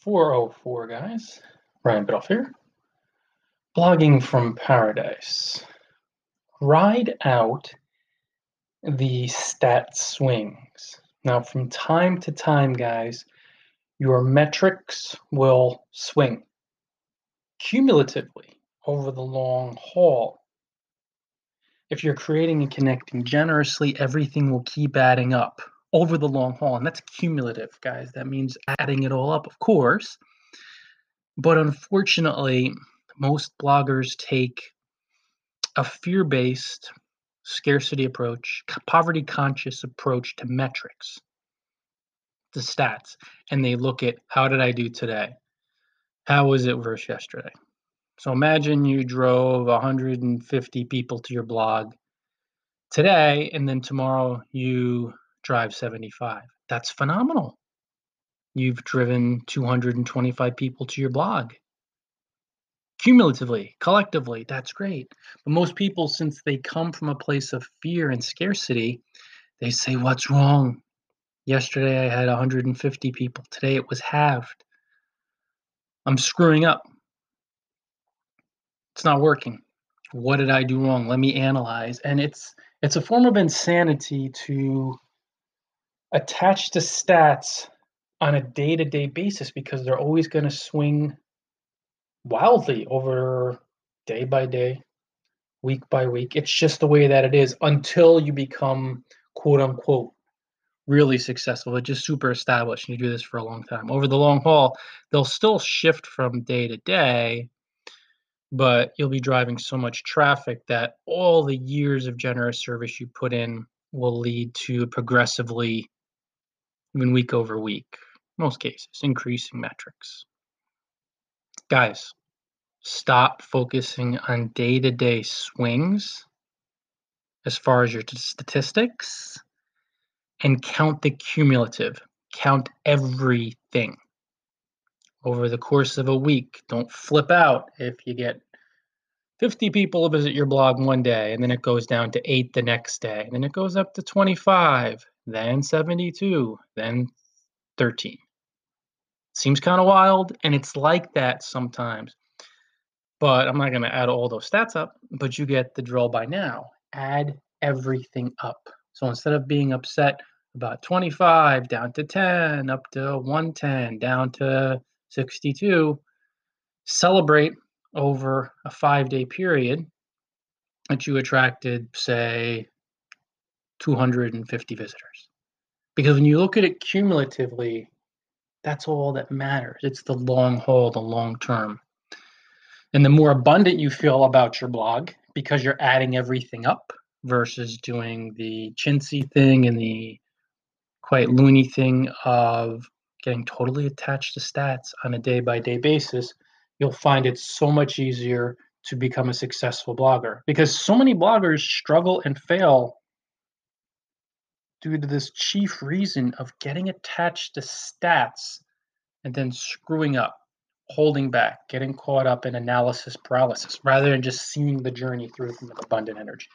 404, guys. Ryan Biddulph here. Blogging from Paradise. Ride out the stat swings. Now, from time to time, guys, your metrics will swing cumulatively over the long haul. If you're creating and connecting generously, everything will keep adding up over the long haul. And that's cumulative, guys. That means adding it all up, of course. But unfortunately, most bloggers take a fear based scarcity approach, poverty conscious approach to metrics, the stats, and they look at how did I do today? How was it versus yesterday? So imagine you drove 150 people to your blog today, and then tomorrow you drive 75. That's phenomenal. You've driven 225 people to your blog. Cumulatively, collectively, that's great. But most people, since they come from a place of fear and scarcity, they say, What's wrong? Yesterday I had 150 people. Today it was halved. I'm screwing up. It's not working. What did I do wrong? Let me analyze. And it's it's a form of insanity to attached to stats on a day to day basis because they're always going to swing wildly over day by day, week by week. It's just the way that it is until you become quote unquote really successful, but just super established and you do this for a long time. Over the long haul, they'll still shift from day to day, but you'll be driving so much traffic that all the years of generous service you put in will lead to progressively even week over week, most cases, increasing metrics. Guys, stop focusing on day to day swings as far as your statistics and count the cumulative. Count everything over the course of a week. Don't flip out if you get 50 people visit your blog one day and then it goes down to eight the next day and then it goes up to 25 then 72, then 13. Seems kind of wild, and it's like that sometimes. But I'm not going to add all those stats up, but you get the drill by now. Add everything up. So instead of being upset about 25 down to 10, up to 110, down to 62, celebrate over a five day period that you attracted, say, 250 visitors. Because when you look at it cumulatively, that's all that matters. It's the long haul, the long term. And the more abundant you feel about your blog, because you're adding everything up versus doing the chintzy thing and the quite loony thing of getting totally attached to stats on a day by day basis, you'll find it so much easier to become a successful blogger because so many bloggers struggle and fail due to this chief reason of getting attached to stats and then screwing up, holding back, getting caught up in analysis paralysis rather than just seeing the journey through with abundant energy.